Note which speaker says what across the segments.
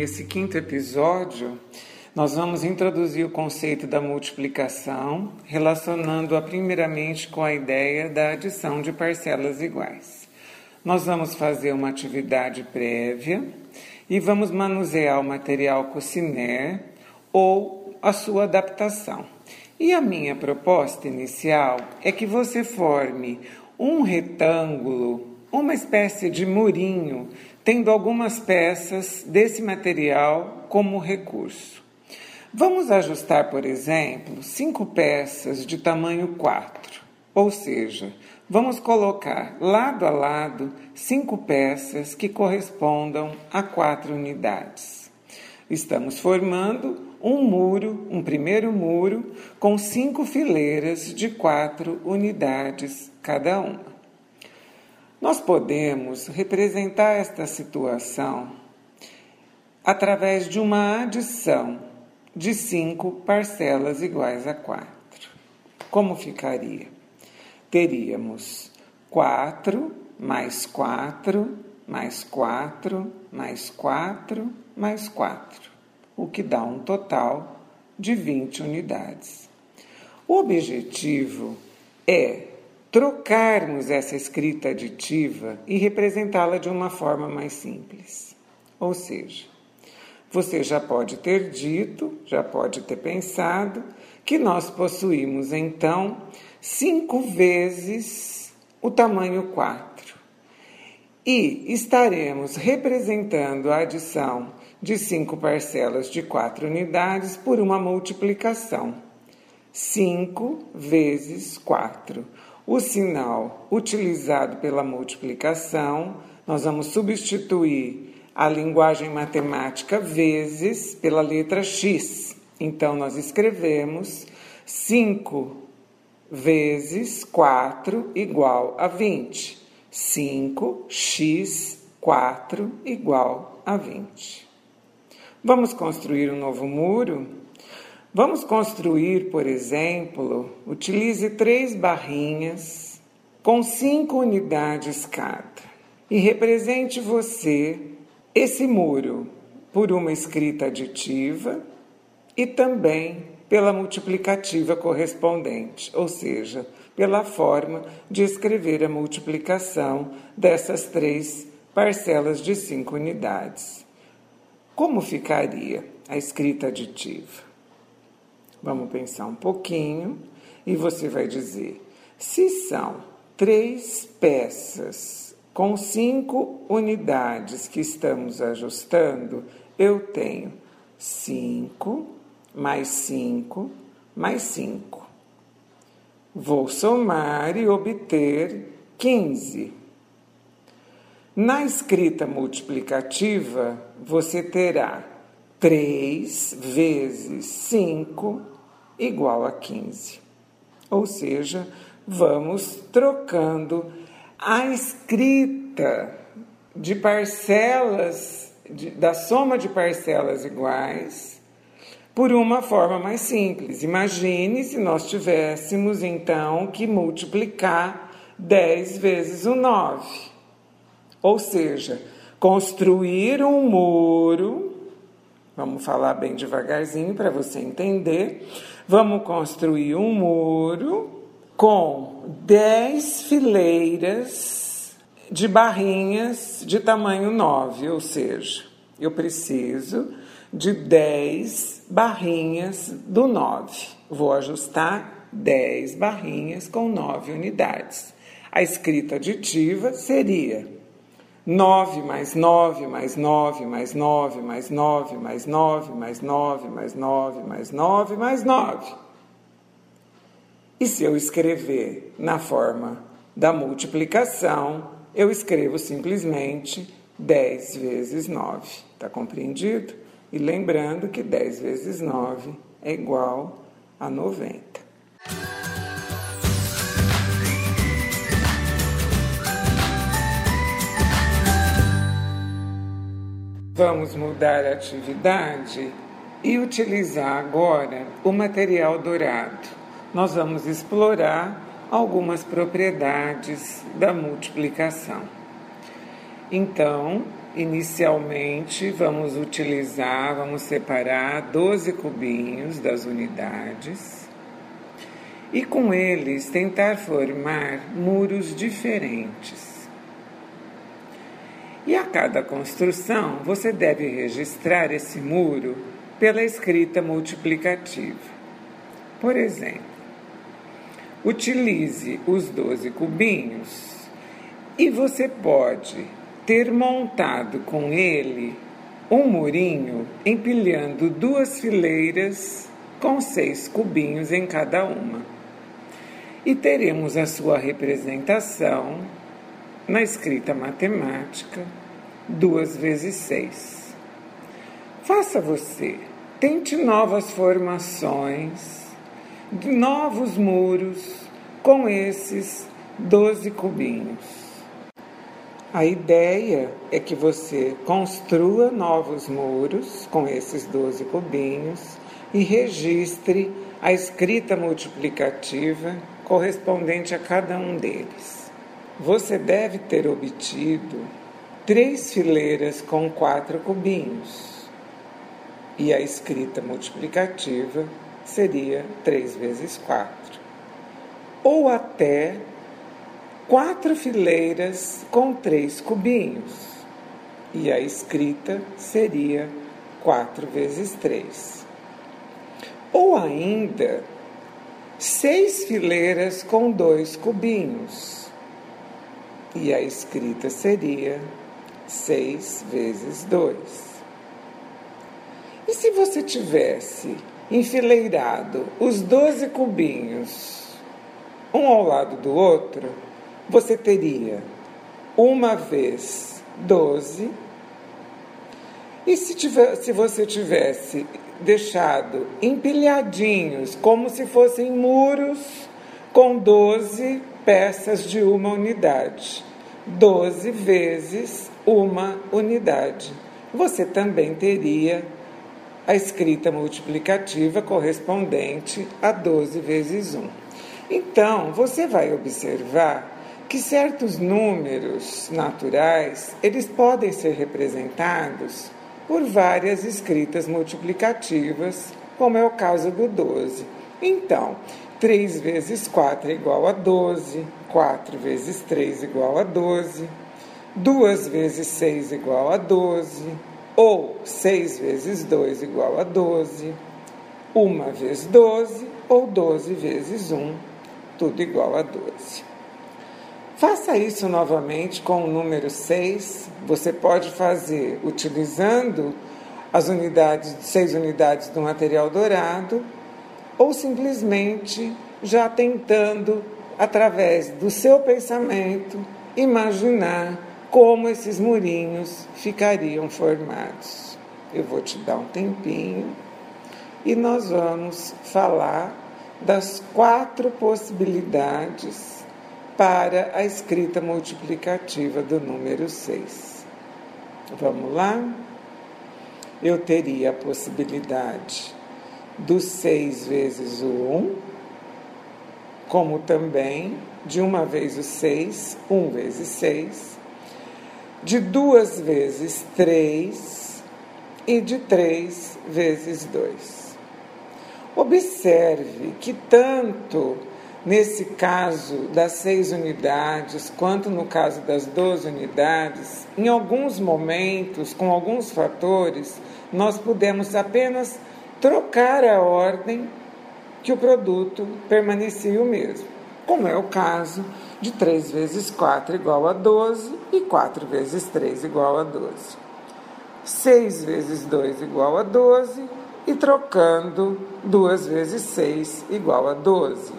Speaker 1: Nesse quinto episódio, nós vamos introduzir o conceito da multiplicação, relacionando-a primeiramente com a ideia da adição de parcelas iguais. Nós vamos fazer uma atividade prévia e vamos manusear o material Cociner ou a sua adaptação. E a minha proposta inicial é que você forme um retângulo, uma espécie de murinho, tendo algumas peças desse material como recurso. Vamos ajustar, por exemplo, cinco peças de tamanho 4, ou seja, vamos colocar lado a lado cinco peças que correspondam a quatro unidades. Estamos formando um muro, um primeiro muro, com cinco fileiras de quatro unidades cada uma. Nós podemos representar esta situação através de uma adição de cinco parcelas iguais a quatro. Como ficaria? Teríamos quatro mais quatro mais quatro mais quatro mais quatro, o que dá um total de 20 unidades. O objetivo é trocarmos essa escrita aditiva e representá-la de uma forma mais simples. Ou seja, você já pode ter dito, já pode ter pensado, que nós possuímos então cinco vezes o tamanho 4. E estaremos representando a adição de cinco parcelas de quatro unidades por uma multiplicação. 5 vezes 4. O sinal utilizado pela multiplicação, nós vamos substituir a linguagem matemática vezes pela letra x. Então, nós escrevemos 5 vezes 4 igual a 20. 5x 4 igual a 20. Vamos construir um novo muro? Vamos construir, por exemplo, utilize três barrinhas com cinco unidades cada e represente você esse muro por uma escrita aditiva e também pela multiplicativa correspondente, ou seja, pela forma de escrever a multiplicação dessas três parcelas de cinco unidades. Como ficaria a escrita aditiva? Vamos pensar um pouquinho e você vai dizer: se são três peças com cinco unidades que estamos ajustando, eu tenho 5 mais 5 mais 5. Vou somar e obter 15. Na escrita multiplicativa, você terá 3 vezes 5 igual a 15. Ou seja, vamos trocando a escrita de parcelas, de, da soma de parcelas iguais, por uma forma mais simples. Imagine se nós tivéssemos então que multiplicar 10 vezes o 9. Ou seja, construir um muro, vamos falar bem devagarzinho para você entender. Vamos construir um muro com 10 fileiras de barrinhas de tamanho 9, ou seja, eu preciso de 10 barrinhas do 9. Vou ajustar 10 barrinhas com 9 unidades. A escrita aditiva seria 9 mais 9 mais 9 mais 9 mais 9 mais 9 mais 9 mais 9 mais 9 mais 9. E se eu escrever na forma da multiplicação, eu escrevo simplesmente 10 vezes 9. Está compreendido? E lembrando que 10 vezes 9 é igual a 90. Vamos mudar a atividade e utilizar agora o material dourado nós vamos explorar algumas propriedades da multiplicação. Então, Inicialmente, vamos utilizar, vamos separar 12 cubinhos das unidades e com eles tentar formar muros diferentes. E a cada construção, você deve registrar esse muro pela escrita multiplicativa. Por exemplo, utilize os 12 cubinhos e você pode ter montado com ele um murinho empilhando duas fileiras com seis cubinhos em cada uma. E teremos a sua representação na escrita matemática, duas vezes seis. Faça você, tente novas formações, novos muros com esses doze cubinhos. A ideia é que você construa novos muros com esses 12 cubinhos e registre a escrita multiplicativa correspondente a cada um deles. Você deve ter obtido três fileiras com quatro cubinhos e a escrita multiplicativa seria 3 vezes 4. Ou até quatro fileiras com três cubinhos. E a escrita seria 4 vezes 3. Ou ainda, seis fileiras com dois cubinhos. E a escrita seria 6 vezes 2. E se você tivesse enfileirado os 12 cubinhos, um ao lado do outro, você teria uma vez 12. E se, tiver, se você tivesse deixado empilhadinhos, como se fossem muros, com 12 peças de uma unidade, 12 vezes uma unidade. Você também teria a escrita multiplicativa correspondente a 12 vezes 1. Então, você vai observar que certos números naturais, eles podem ser representados por várias escritas multiplicativas, como é o caso do 12. Então, 3 vezes 4 é igual a 12, 4 vezes 3 é igual a 12, 2 vezes 6 é igual a 12, ou 6 vezes 2 é igual a 12, 1 vezes 12, ou 12 vezes 1, tudo igual a 12. Faça isso novamente com o número 6. Você pode fazer utilizando as unidades, seis unidades do material dourado, ou simplesmente já tentando, através do seu pensamento, imaginar como esses murinhos ficariam formados. Eu vou te dar um tempinho e nós vamos falar das quatro possibilidades para a escrita multiplicativa do número 6. Vamos lá? Eu teria a possibilidade do 6 vezes o 1, como também de uma vez o 6, 1 vezes 6, de duas vezes 3 e de 3 vezes 2. Observe que tanto Nesse caso das seis unidades, quanto no caso das 12 unidades, em alguns momentos, com alguns fatores, nós pudemos apenas trocar a ordem que o produto permanecia o mesmo, como é o caso de 3 vezes 4 igual a 12 e 4 vezes 3 igual a 12. 6 vezes 2 igual a 12 e trocando 2 vezes 6 igual a 12.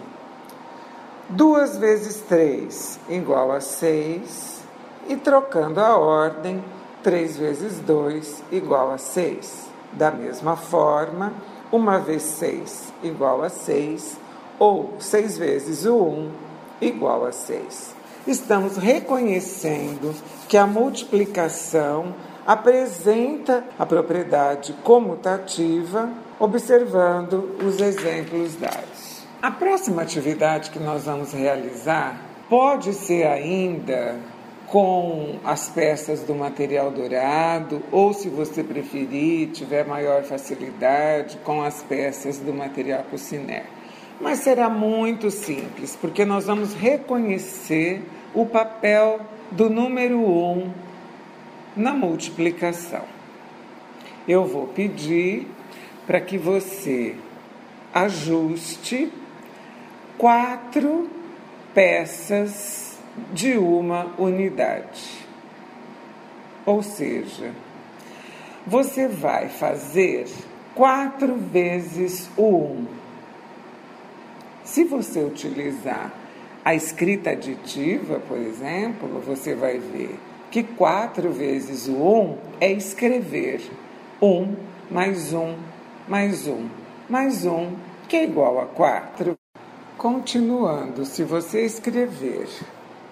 Speaker 1: 2 vezes 3 igual a 6, e trocando a ordem, 3 vezes 2 igual a 6. Da mesma forma, 1 vezes 6 igual a 6, ou 6 vezes o 1 igual a 6. Estamos reconhecendo que a multiplicação apresenta a propriedade comutativa, observando os exemplos dados. A próxima atividade que nós vamos realizar pode ser ainda com as peças do material dourado, ou se você preferir, tiver maior facilidade, com as peças do material cuciné. Mas será muito simples, porque nós vamos reconhecer o papel do número 1 um na multiplicação. Eu vou pedir para que você ajuste quatro peças de uma unidade. Ou seja, você vai fazer quatro vezes o um. Se você utilizar a escrita aditiva, por exemplo, você vai ver que quatro vezes o um é escrever um mais um mais um mais um, que é igual a quatro. Continuando, se você escrever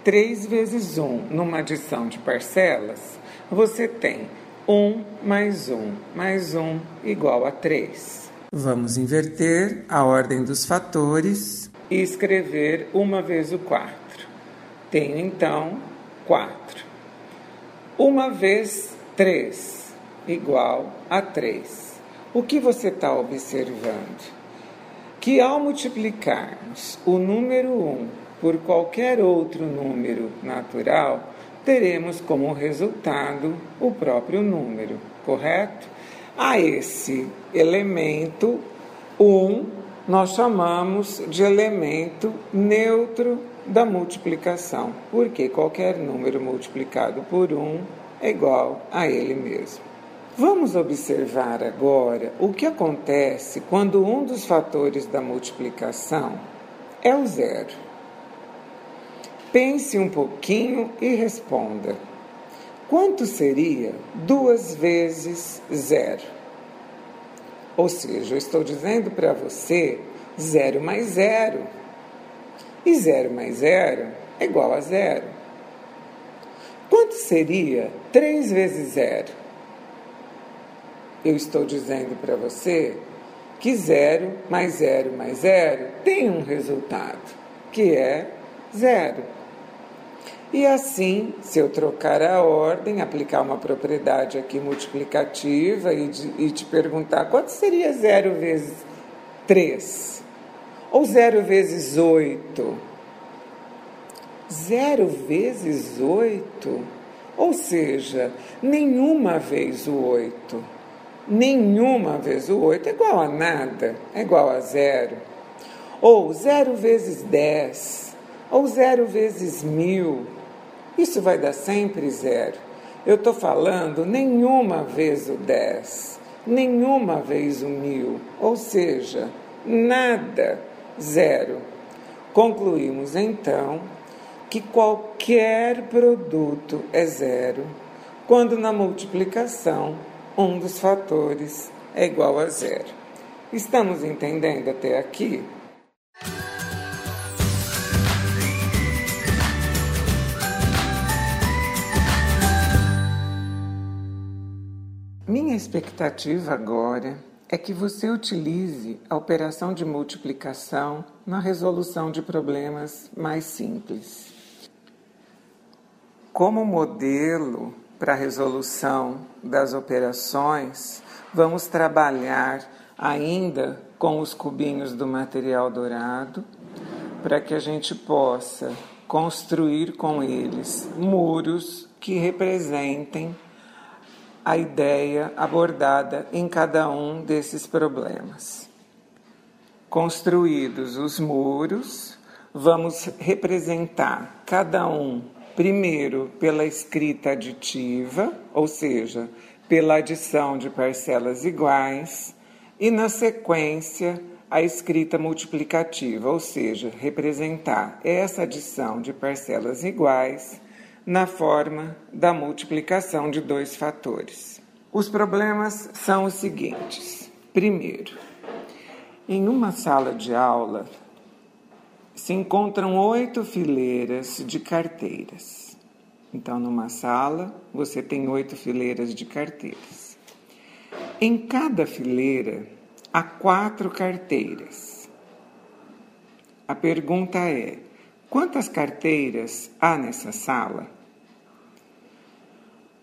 Speaker 1: 3 vezes 1 numa adição de parcelas, você tem 1 mais 1 mais 1 igual a 3. Vamos inverter a ordem dos fatores e escrever uma vez o 4. Tenho então 4. Uma vez 3 igual a 3. O que você está observando? Que ao multiplicarmos o número 1 por qualquer outro número natural, teremos como resultado o próprio número, correto? A esse elemento 1 nós chamamos de elemento neutro da multiplicação, porque qualquer número multiplicado por 1 é igual a ele mesmo. Vamos observar agora o que acontece quando um dos fatores da multiplicação é o zero. Pense um pouquinho e responda: quanto seria duas vezes zero? Ou seja, eu estou dizendo para você zero mais zero. E zero mais zero é igual a zero. Quanto seria 3 vezes zero? Eu estou dizendo para você que zero mais zero mais zero tem um resultado, que é zero. E assim, se eu trocar a ordem, aplicar uma propriedade aqui multiplicativa e, de, e te perguntar quanto seria zero vezes 3? Ou zero vezes 8? Zero vezes 8? Ou seja, nenhuma vez o 8. Nenhuma vez o 8 é igual a nada, é igual a zero. Ou zero vezes 10, ou zero vezes mil isso vai dar sempre zero. Eu estou falando nenhuma vez o 10, nenhuma vez o mil, ou seja, nada, zero. Concluímos então que qualquer produto é zero quando na multiplicação um dos fatores é igual a zero. Estamos entendendo até aqui? Minha expectativa agora é que você utilize a operação de multiplicação na resolução de problemas mais simples. Como modelo para a resolução das operações, vamos trabalhar ainda com os cubinhos do material dourado, para que a gente possa construir com eles muros que representem a ideia abordada em cada um desses problemas. Construídos os muros, vamos representar cada um primeiro pela escrita aditiva, ou seja, pela adição de parcelas iguais, e na sequência a escrita multiplicativa, ou seja, representar essa adição de parcelas iguais na forma da multiplicação de dois fatores. Os problemas são os seguintes: primeiro, em uma sala de aula se encontram oito fileiras de carteiras. Então, numa sala, você tem oito fileiras de carteiras. Em cada fileira há quatro carteiras. A pergunta é: Quantas carteiras há nessa sala?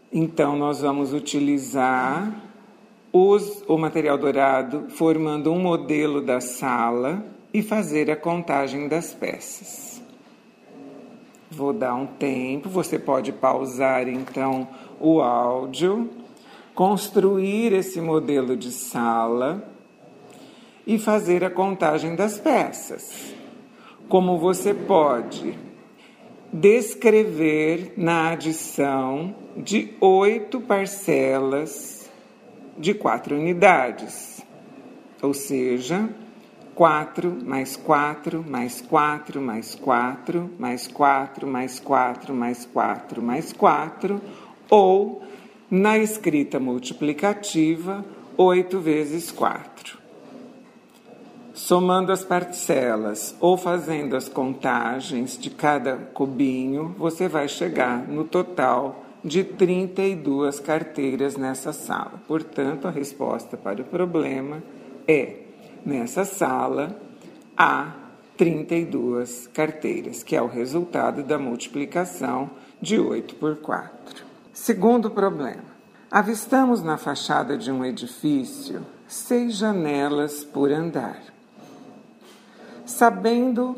Speaker 1: Então, nós vamos utilizar os, o material dourado formando um modelo da sala e fazer a contagem das peças. Vou dar um tempo, você pode pausar então o áudio, construir esse modelo de sala e fazer a contagem das peças. Como você pode descrever na adição de oito parcelas de quatro unidades, ou seja, 4 mais 4 mais 4 mais 4 mais 4 mais 4 mais 4 mais 4, ou na escrita multiplicativa, 8 vezes 4. Somando as parcelas ou fazendo as contagens de cada cubinho, você vai chegar no total de 32 carteiras nessa sala. Portanto, a resposta para o problema é: nessa sala há 32 carteiras, que é o resultado da multiplicação de 8 por 4. Segundo problema: avistamos na fachada de um edifício seis janelas por andar. Sabendo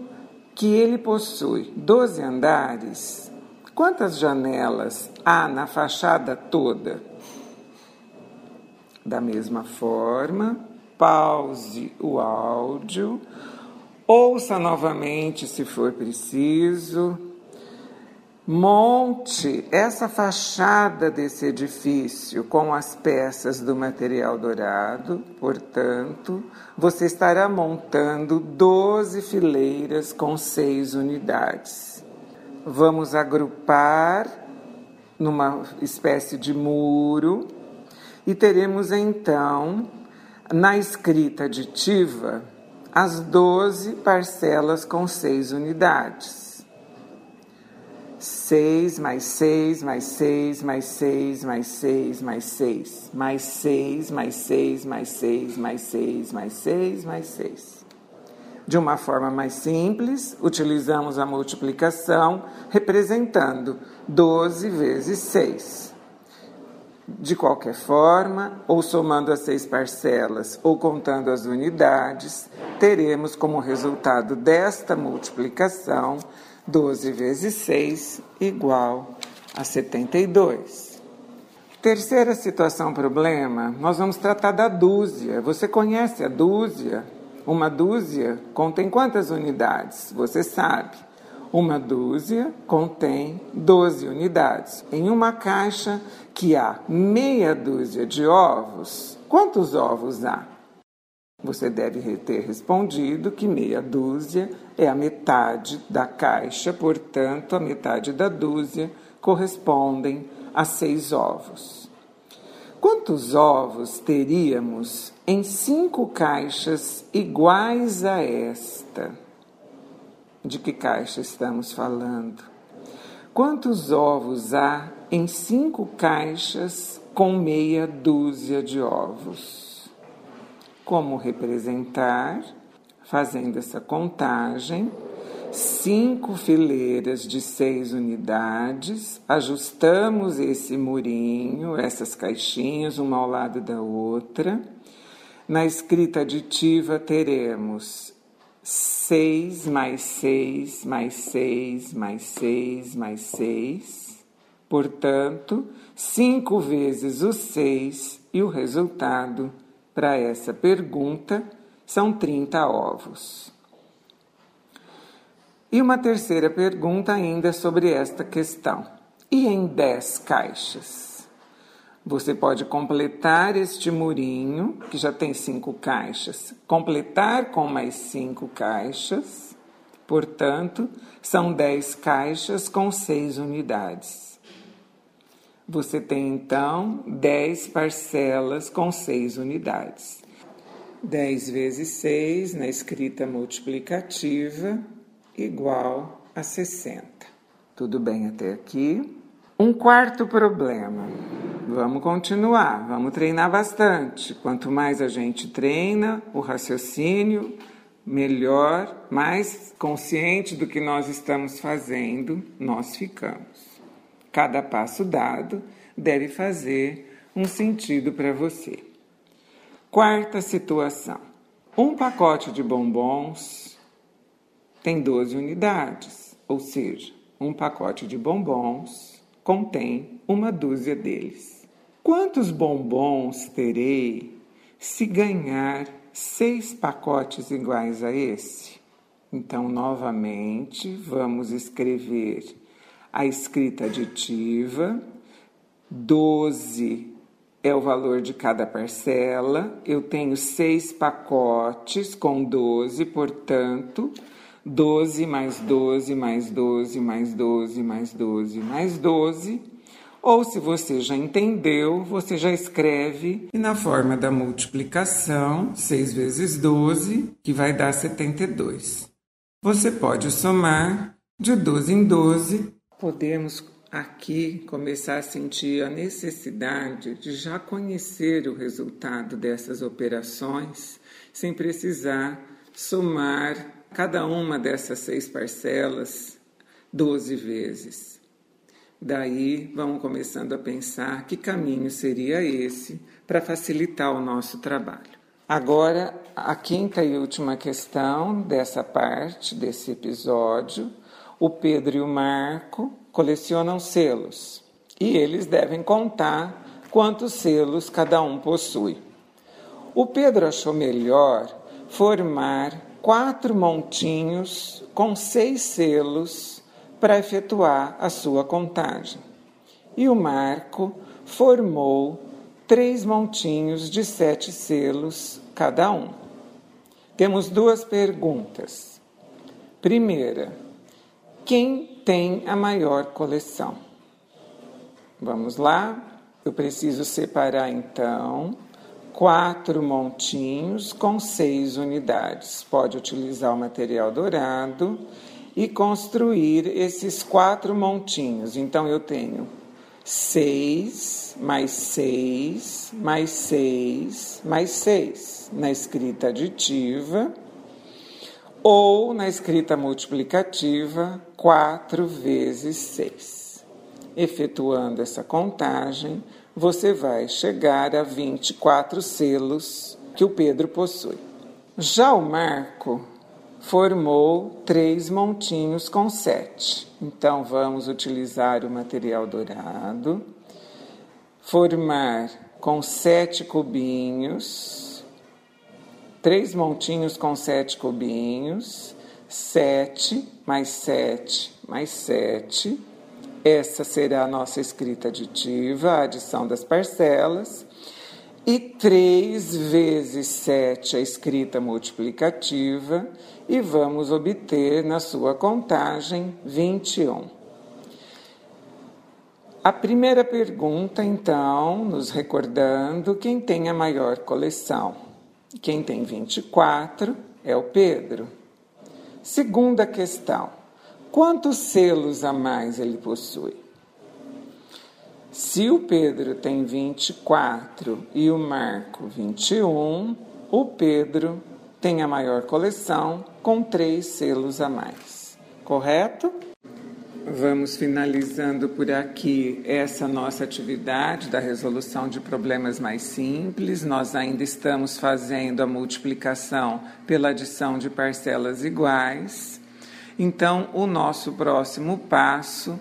Speaker 1: que ele possui 12 andares, quantas janelas há na fachada toda? Da mesma forma, pause o áudio, ouça novamente se for preciso, monte essa fachada desse edifício com as peças do material dourado, portanto, você estará montando 12 fileiras com seis unidades. Vamos agrupar numa espécie de muro e teremos então na escrita aditiva as 12 parcelas com seis unidades. 6 mais 6 mais 6 mais 6 mais 6 mais 6 mais 6 mais 6 mais 6 mais 6 mais 6 mais 6. De uma forma mais simples, utilizamos a multiplicação representando 12 vezes 6. De qualquer forma, ou somando as seis parcelas ou contando as unidades, teremos como resultado desta multiplicação 12 vezes 6 igual a 72. Terceira situação problema, nós vamos tratar da dúzia. Você conhece a dúzia? Uma dúzia contém quantas unidades? Você sabe. Uma dúzia contém 12 unidades. Em uma caixa que há meia dúzia de ovos, quantos ovos há? Você deve ter respondido que meia dúzia é a metade da caixa, portanto, a metade da dúzia correspondem a seis ovos. Quantos ovos teríamos em cinco caixas iguais a esta? De que caixa estamos falando? Quantos ovos há em cinco caixas com meia dúzia de ovos? Como representar? Fazendo essa contagem, cinco fileiras de seis unidades, ajustamos esse murinho, essas caixinhas, uma ao lado da outra. Na escrita aditiva teremos 6 mais 6 mais 6 mais 6 mais 6. Portanto, 5 vezes o 6 e o resultado para essa pergunta são 30 ovos. E uma terceira pergunta ainda sobre esta questão. E em 10 caixas? Você pode completar este murinho, que já tem cinco caixas, completar com mais cinco caixas, portanto, são dez caixas com seis unidades. Você tem então dez parcelas com seis unidades. 10 vezes 6 na escrita multiplicativa igual a 60. Tudo bem até aqui? Um quarto problema. Vamos continuar, vamos treinar bastante. Quanto mais a gente treina o raciocínio, melhor, mais consciente do que nós estamos fazendo, nós ficamos. Cada passo dado deve fazer um sentido para você. Quarta situação: um pacote de bombons tem 12 unidades, ou seja, um pacote de bombons contém uma dúzia deles. Quantos bombons terei se ganhar seis pacotes iguais a esse? Então, novamente, vamos escrever a escrita aditiva. 12 é o valor de cada parcela. Eu tenho seis pacotes com 12, portanto, 12 mais 12 mais 12 mais 12 mais 12 mais 12. Ou se você já entendeu, você já escreve na forma da multiplicação, 6 vezes 12, que vai dar 72. Você pode somar de 12 em 12. Podemos aqui começar a sentir a necessidade de já conhecer o resultado dessas operações, sem precisar somar cada uma dessas seis parcelas 12 vezes. Daí vamos começando a pensar que caminho seria esse para facilitar o nosso trabalho. Agora, a quinta e última questão dessa parte, desse episódio. O Pedro e o Marco colecionam selos e eles devem contar quantos selos cada um possui. O Pedro achou melhor formar quatro montinhos com seis selos para efetuar a sua contagem. E o Marco formou três montinhos de sete selos cada um. Temos duas perguntas. Primeira, quem tem a maior coleção? Vamos lá? Eu preciso separar então quatro montinhos com seis unidades. Pode utilizar o material dourado e construir esses quatro montinhos. Então eu tenho seis, mais seis, mais seis, mais seis na escrita aditiva ou na escrita multiplicativa, quatro vezes seis. Efetuando essa contagem, você vai chegar a 24 selos que o Pedro possui. Já o Marco formou três montinhos com sete. Então vamos utilizar o material dourado, formar com sete cubinhos, três montinhos com sete cubinhos, sete mais sete mais sete essa será a nossa escrita aditiva, a adição das parcelas. E 3 vezes 7 a escrita multiplicativa, e vamos obter na sua contagem 21. A primeira pergunta, então, nos recordando quem tem a maior coleção. Quem tem 24 é o Pedro. Segunda questão. Quantos selos a mais ele possui? Se o Pedro tem 24 e o Marco 21, o Pedro tem a maior coleção com três selos a mais. Correto? Vamos finalizando por aqui essa nossa atividade da resolução de problemas mais simples. Nós ainda estamos fazendo a multiplicação pela adição de parcelas iguais. Então, o nosso próximo passo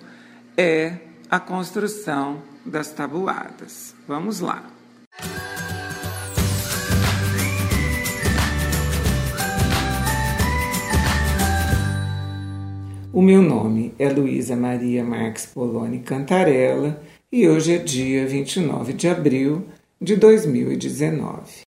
Speaker 1: é a construção das tabuadas. Vamos lá. O meu nome é Luísa Maria Marques Poloni Cantarella e hoje é dia 29 de abril de 2019.